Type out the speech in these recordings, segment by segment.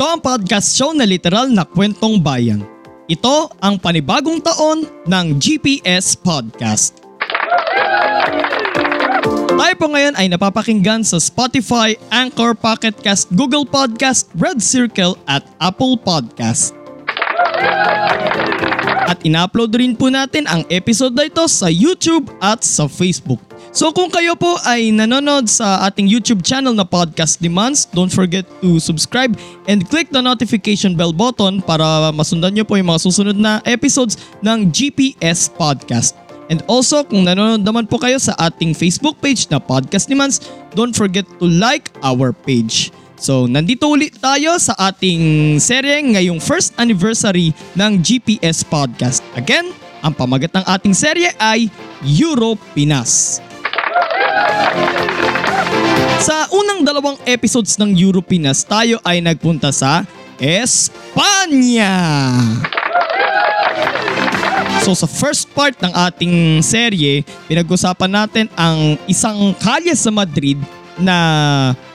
Ito ang podcast show na literal na kwentong bayan. Ito ang panibagong taon ng GPS Podcast. Tayo po ngayon ay napapakinggan sa Spotify, Anchor, Pocket Cast, Google Podcast, Red Circle at Apple Podcast. At ina-upload rin po natin ang episode na ito sa YouTube at sa Facebook. So kung kayo po ay nanonood sa ating YouTube channel na Podcast Demands, don't forget to subscribe and click the notification bell button para masundan nyo po yung mga susunod na episodes ng GPS Podcast. And also, kung nanonood naman po kayo sa ating Facebook page na Podcast Demands, don't forget to like our page. So, nandito ulit tayo sa ating serye ngayong first anniversary ng GPS Podcast. Again, ang pamagat ng ating serye ay Euro Pinas. Sa unang dalawang episodes ng Europinas, tayo ay nagpunta sa Espanya. So sa first part ng ating serye, pinag-usapan natin ang isang kalye sa Madrid na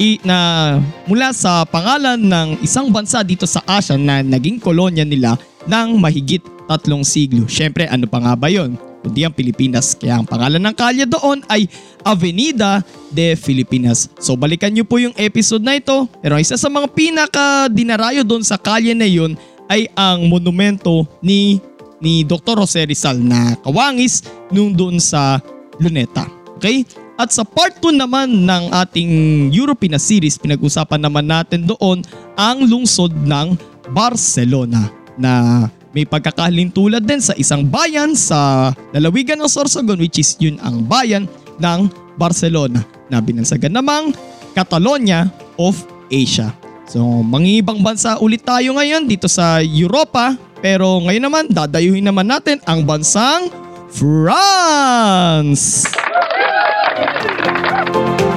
i, na mula sa pangalan ng isang bansa dito sa Asia na naging kolonya nila ng mahigit tatlong siglo. Syempre, ano pa nga ba 'yon? Kundi ang Pilipinas. Kaya ang pangalan ng kalye doon ay Avenida de Filipinas. So balikan nyo po yung episode na ito. Pero isa sa mga pinaka dinarayo doon sa kalye na yun ay ang monumento ni ni Dr. Jose Rizal na kawangis nung doon sa Luneta. Okay? At sa part 2 naman ng ating European series, pinag-usapan naman natin doon ang lungsod ng Barcelona na may pagkakahalintulad din sa isang bayan sa lalawigan ng Sorsogon which is yun ang bayan ng Barcelona na binansagan namang Catalonia of Asia. So mangibang bansa ulit tayo ngayon dito sa Europa pero ngayon naman dadayuhin naman natin ang bansang France!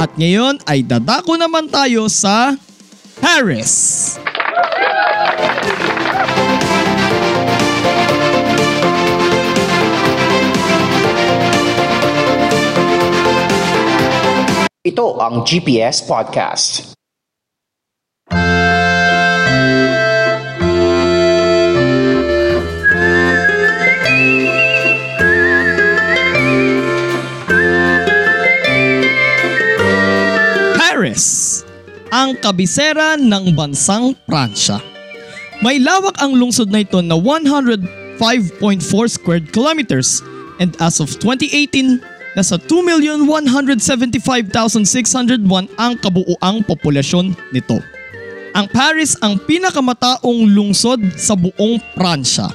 At ngayon ay dadako naman tayo sa Paris. Ito ang GPS Podcast. Paris, ang kabisera ng bansang Pransya. May lawak ang lungsod na ito na 105.4 square kilometers and as of 2018, nasa 2,175,601 ang kabuuang populasyon nito. Ang Paris ang pinakamataong lungsod sa buong Pransya.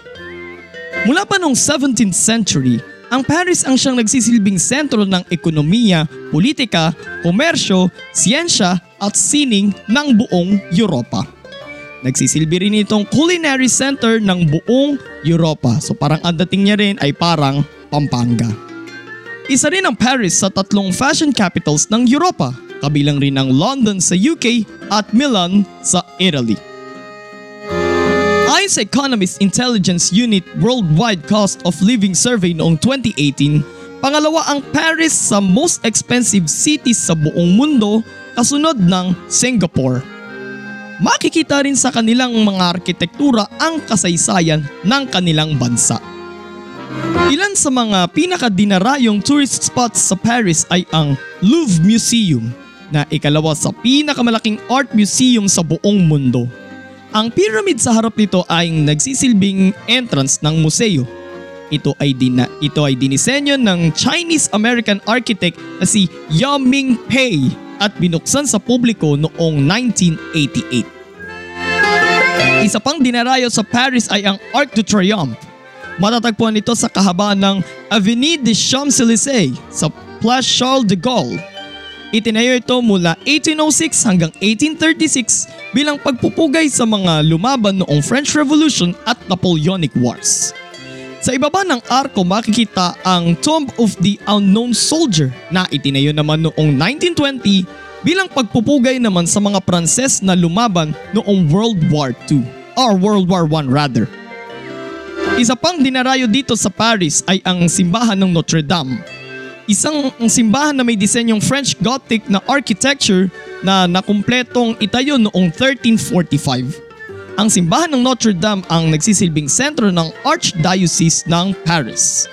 Mula pa noong 17th century, ang Paris ang siyang nagsisilbing sentro ng ekonomiya, politika, komersyo, siyensya at sining ng buong Europa. Nagsisilbi rin itong culinary center ng buong Europa. So parang ang dating niya rin ay parang Pampanga. Isa rin ang Paris sa tatlong fashion capitals ng Europa, kabilang rin ang London sa UK at Milan sa Italy. Ayon sa Economist Intelligence Unit Worldwide Cost of Living Survey noong 2018, pangalawa ang Paris sa most expensive cities sa buong mundo kasunod ng Singapore. Makikita rin sa kanilang mga arkitektura ang kasaysayan ng kanilang bansa. Ilan sa mga pinakadinarayong tourist spots sa Paris ay ang Louvre Museum na ikalawa sa pinakamalaking art museum sa buong mundo. Ang pyramid sa harap nito ay nagsisilbing entrance ng museo. Ito ay, dina, ito ay dinisenyo ng Chinese-American architect na si Yao Ming Pei at binuksan sa publiko noong 1988. Isa pang dinarayo sa Paris ay ang Arc de Triomphe Matatagpuan ito sa kahabaan ng Avenue des Champs-Élysées sa Place Charles de Gaulle. Itinayo ito mula 1806 hanggang 1836 bilang pagpupugay sa mga lumaban noong French Revolution at Napoleonic Wars. Sa ibaba ng arko makikita ang Tomb of the Unknown Soldier na itinayo naman noong 1920 bilang pagpupugay naman sa mga Pranses na lumaban noong World War II or World War I rather. Isa pang dinarayo dito sa Paris ay ang simbahan ng Notre Dame isang simbahan na may disenyong French Gothic na architecture na nakumpletong itayo noong 1345. Ang simbahan ng Notre Dame ang nagsisilbing sentro ng Archdiocese ng Paris.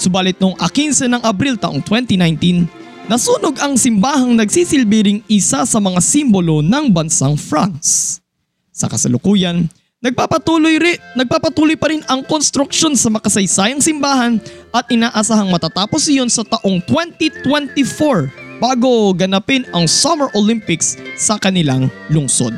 Subalit noong 15 ng Abril taong 2019, nasunog ang simbahang nagsisilbi ring isa sa mga simbolo ng bansang France. Sa kasalukuyan, Nagpapatuloy, ri, nagpapatuloy pa rin ang konstruksyon sa makasaysayang simbahan at inaasahang matatapos iyon sa taong 2024 bago ganapin ang Summer Olympics sa kanilang lungsod.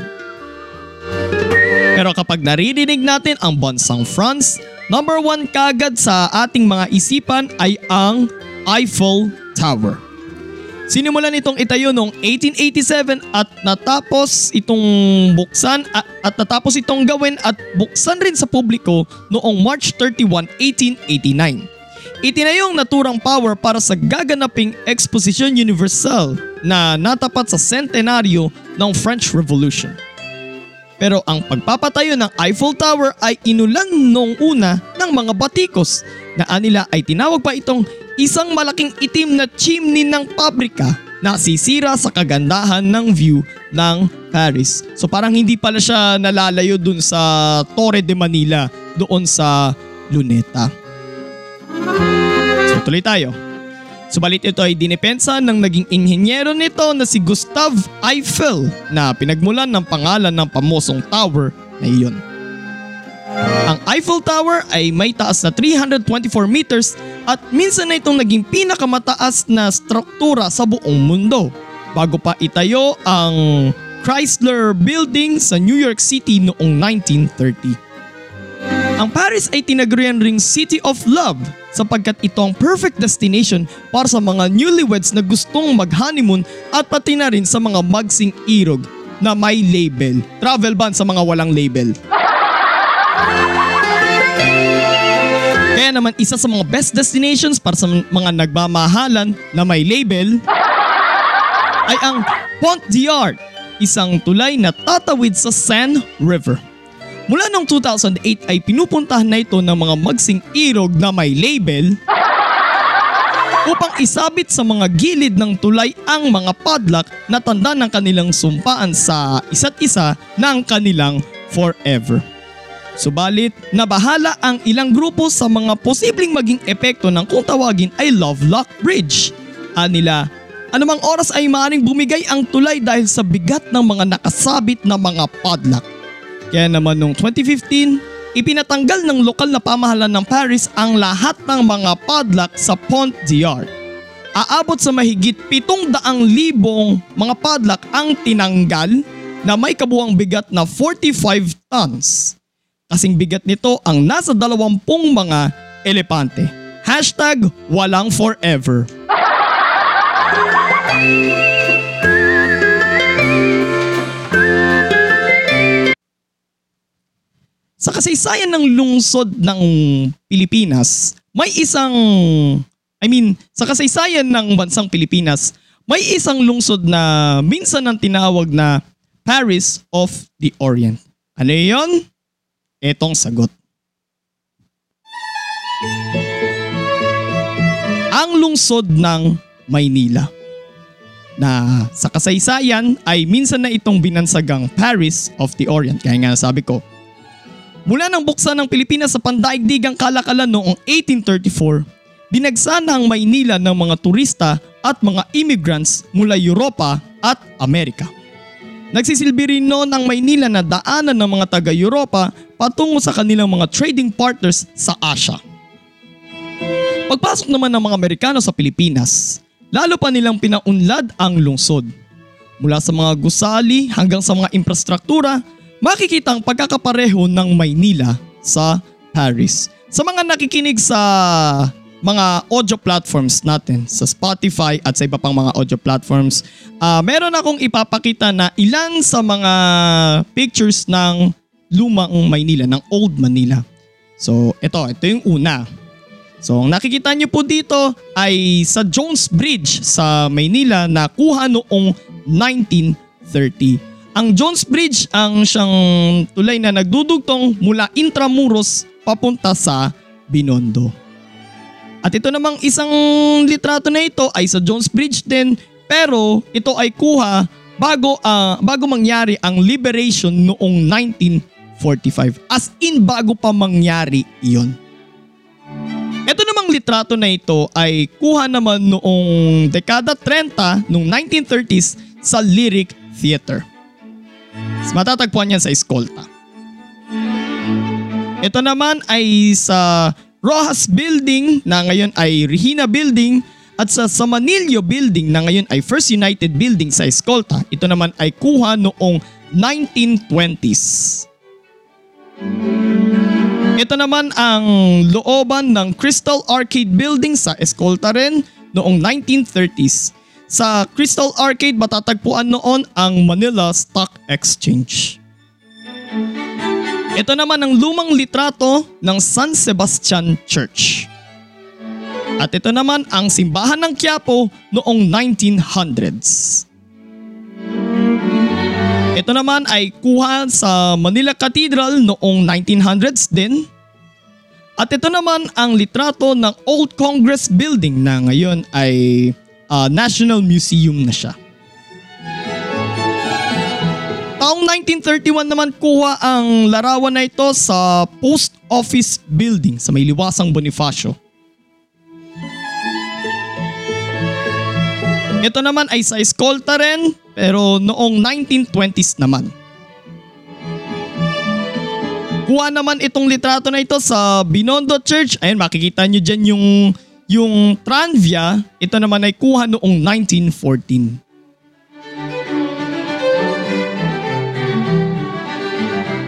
Pero kapag naririnig natin ang bansang France, number one kagad sa ating mga isipan ay ang Eiffel Tower. Sinimulan itong itayo noong 1887 at natapos itong buksan at, at natapos itong gawin at buksan rin sa publiko noong March 31, 1889. Itinayong naturang power para sa gaganaping Exposition Universelle na natapat sa centenaryo ng French Revolution. Pero ang pagpapatayo ng Eiffel Tower ay inulan noong una ng mga batikos na anila ay tinawag pa itong isang malaking itim na chimney ng pabrika na sisira sa kagandahan ng view ng Paris. So parang hindi pala siya nalalayo dun sa Torre de Manila doon sa Luneta. So tuloy tayo. Subalit ito ay dinipensa ng naging inhenyero nito na si Gustave Eiffel na pinagmulan ng pangalan ng pamosong tower na iyon. Ang Eiffel Tower ay may taas na 324 meters at minsan na itong naging pinakamataas na struktura sa buong mundo bago pa itayo ang Chrysler Building sa New York City noong 1930. Ang Paris ay tinagurian ring City of Love sapagkat ito ang perfect destination para sa mga newlyweds na gustong mag-honeymoon at pati na rin sa mga magsing irog na may label. Travel ban sa mga walang label. Kaya naman isa sa mga best destinations para sa mga nagmamahalan na may label ay ang Pont d'Art, isang tulay na tatawid sa Seine River. Mula noong 2008 ay pinupuntahan na ito ng mga magsing irog na may label upang isabit sa mga gilid ng tulay ang mga padlock na tanda ng kanilang sumpaan sa isa't isa ng kanilang forever. Subalit, nabahala ang ilang grupo sa mga posibleng maging epekto ng kung tawagin ay Love Lock Bridge. Anila, anumang oras ay maaaring bumigay ang tulay dahil sa bigat ng mga nakasabit na mga padlock. Kaya naman noong 2015, ipinatanggal ng lokal na pamahalaan ng Paris ang lahat ng mga padlock sa Pont d'Art. Aabot sa mahigit 700,000 mga padlock ang tinanggal na may kabuang bigat na 45 tons. Kasing bigat nito ang nasa dalawampung mga elepante. Hashtag walang forever. Sa kasaysayan ng lungsod ng Pilipinas, may isang, I mean, sa kasaysayan ng bansang Pilipinas, may isang lungsod na minsan ang tinawag na Paris of the Orient. Ano yon? Etong sagot. Ang lungsod ng Maynila na sa kasaysayan ay minsan na itong binansagang Paris of the Orient. Kaya nga sabi ko, mula nang buksan ng Pilipinas sa pandaigdigang kalakalan noong 1834, binagsana ang Maynila ng mga turista at mga immigrants mula Europa at Amerika. Nagsisilbi rin noon ang Maynila na daanan ng mga taga-Europa patungo sa kanilang mga trading partners sa Asia. Pagpasok naman ng mga Amerikano sa Pilipinas, lalo pa nilang pinaunlad ang lungsod. Mula sa mga gusali hanggang sa mga infrastruktura, makikita ang pagkakapareho ng Maynila sa Paris. Sa mga nakikinig sa mga audio platforms natin sa Spotify at sa iba pang mga audio platforms. Ah, meron akong ipapakita na ilan sa mga pictures ng lumang Maynila, ng Old Manila. So, ito, ito yung una. So, ang nakikita niyo po dito ay sa Jones Bridge sa Maynila na kuha noong 1930. Ang Jones Bridge ang siyang tulay na nagdudugtong mula Intramuros papunta sa Binondo. At ito namang isang litrato na ito ay sa Jones Bridge din pero ito ay kuha bago ah, bago mangyari ang liberation noong 1945. As in bago pa mangyari iyon. Ito namang litrato na ito ay kuha naman noong dekada 30 noong 1930s sa Lyric Theater. Matatagpuan yan sa Escolta. Ito naman ay sa Rojas Building na ngayon ay Regina Building at sa Samanillo Building na ngayon ay First United Building sa Escolta. Ito naman ay kuha noong 1920s. Ito naman ang looban ng Crystal Arcade Building sa Escolta rin noong 1930s. Sa Crystal Arcade matatagpuan noon ang Manila Stock Exchange. Ito naman ang lumang litrato ng San Sebastian Church. At ito naman ang simbahan ng Quiapo noong 1900s. Ito naman ay kuha sa Manila Cathedral noong 1900s din. At ito naman ang litrato ng Old Congress Building na ngayon ay ah, National Museum na siya. Taong 1931 naman kuha ang larawan na ito sa Post Office Building sa may liwasang Bonifacio. Ito naman ay sa Escolta rin pero noong 1920s naman. Kuha naman itong litrato na ito sa Binondo Church. Ayan makikita nyo dyan yung, yung Tranvia. Ito naman ay kuha noong 1914.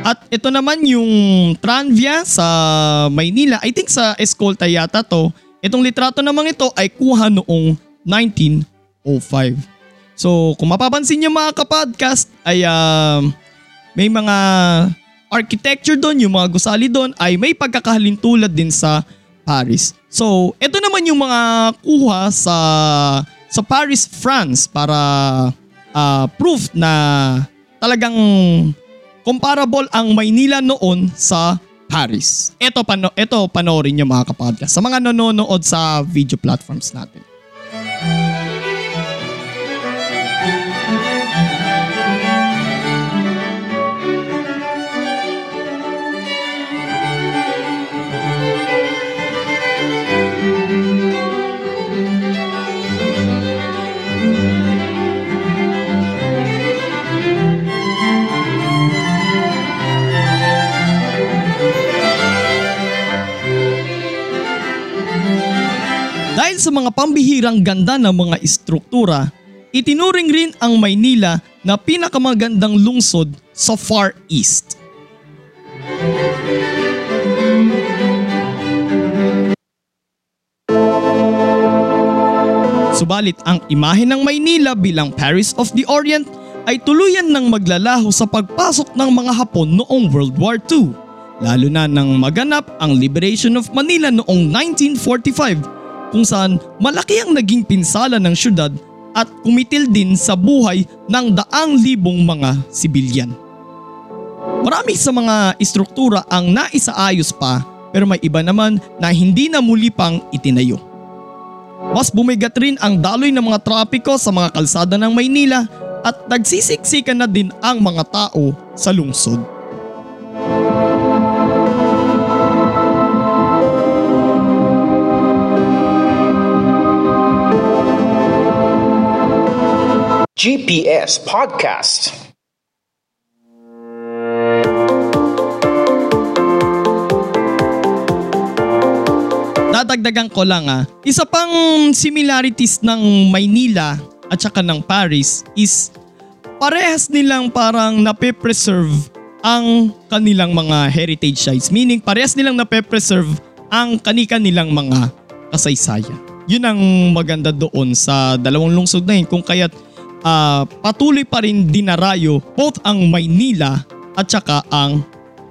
At ito naman yung Tranvia sa Maynila. I think sa Escolta yata to. Itong litrato namang ito ay kuha noong 1905. So kung mapapansin nyo mga kapodcast ay ah, may mga architecture doon, yung mga gusali doon ay may pagkakahalintulad din sa Paris. So ito naman yung mga kuha sa sa Paris, France para ah, proof na talagang comparable ang Maynila noon sa Paris. Ito pano ito panoorin niyo mga kapodcast sa mga nanonood sa video platforms natin. Pambihirang ganda ng mga istruktura, itinuring rin ang Maynila na pinakamagandang lungsod sa Far East. Subalit ang imahe ng Maynila bilang Paris of the Orient ay tuluyan ng maglalaho sa pagpasok ng mga Hapon noong World War II, lalo na nang maganap ang Liberation of Manila noong 1945 kung saan malaki ang naging pinsala ng syudad at kumitil din sa buhay ng daang libong mga sibilyan. Marami sa mga istruktura ang naisaayos pa pero may iba naman na hindi na muli pang itinayo. Mas bumigat rin ang daloy ng mga trapiko sa mga kalsada ng Maynila at nagsisiksikan na din ang mga tao sa lungsod. GPS Podcast. Dadagdagan ko lang ah, isa pang similarities ng Maynila at saka ng Paris is parehas nilang parang nape-preserve ang kanilang mga heritage sites. Meaning parehas nilang nape-preserve ang kanika nilang mga kasaysayan. Yun ang maganda doon sa dalawang lungsod na yun kung kaya't ah, patuloy pa rin dinarayo both ang Maynila at saka ang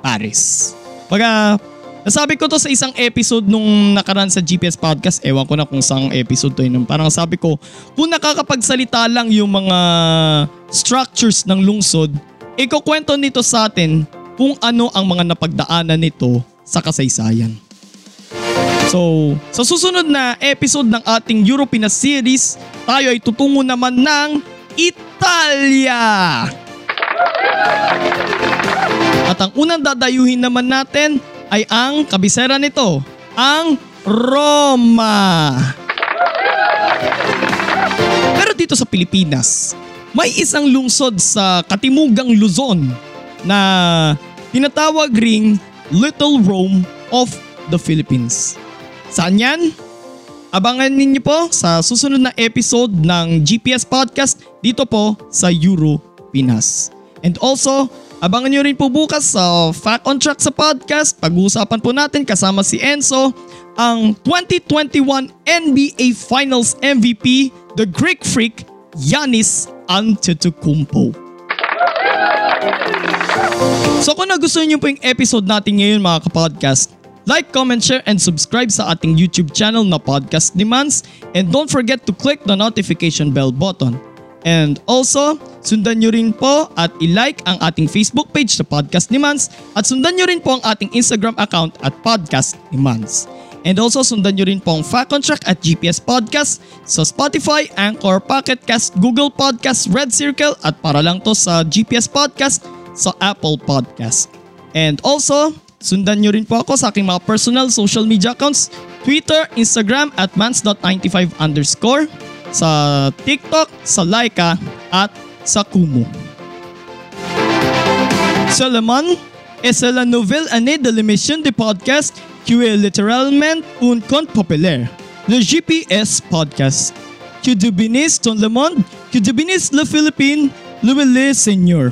Paris. Baga, nasabi ko to sa isang episode nung nakaraan sa GPS podcast. Ewan ko na kung saan episode to yun. Parang sabi ko, kung nakakapagsalita lang yung mga structures ng lungsod, ikukwento nito sa atin kung ano ang mga napagdaanan nito sa kasaysayan. So, sa susunod na episode ng ating European series, tayo ay tutungo naman ng Italia! At ang unang dadayuhin naman natin ay ang kabisera nito, ang Roma. Pero dito sa Pilipinas, may isang lungsod sa Katimugang Luzon na tinatawag ring Little Rome of the Philippines. Saan yan? Abangan ninyo po sa susunod na episode ng GPS Podcast dito po sa Euro Pinas. And also, abangan nyo rin po bukas sa Fact on Track sa podcast. Pag-uusapan po natin kasama si Enzo ang 2021 NBA Finals MVP, the Greek Freak, Giannis Antetokounmpo. So kung nagustuhan niyo po yung episode natin ngayon mga kapodcast, like, comment, share, and subscribe sa ating YouTube channel na Podcast Demands. And don't forget to click the notification bell button. And also, sundan nyo rin po at i-like ang ating Facebook page sa Podcast Demands at sundan nyo rin po ang ating Instagram account at Podcast Demands. And also sundan nyo rin po ang Fact on Track at GPS Podcast sa Spotify, Anchor, Pocket Cast, Google Podcast, Red Circle at para lang to sa GPS Podcast sa Apple Podcast. And also, sundan nyo rin po ako sa aking mga personal social media accounts, Twitter, Instagram at mans.95 underscore, sa TikTok, sa Laika at sa Kumu. Solomon, es la nouvelle année de l'émission du podcast qui est littéralement un conte populaire, le GPS Podcast. Que bénisse tout le monde, que le Philippines, louez le Seigneur.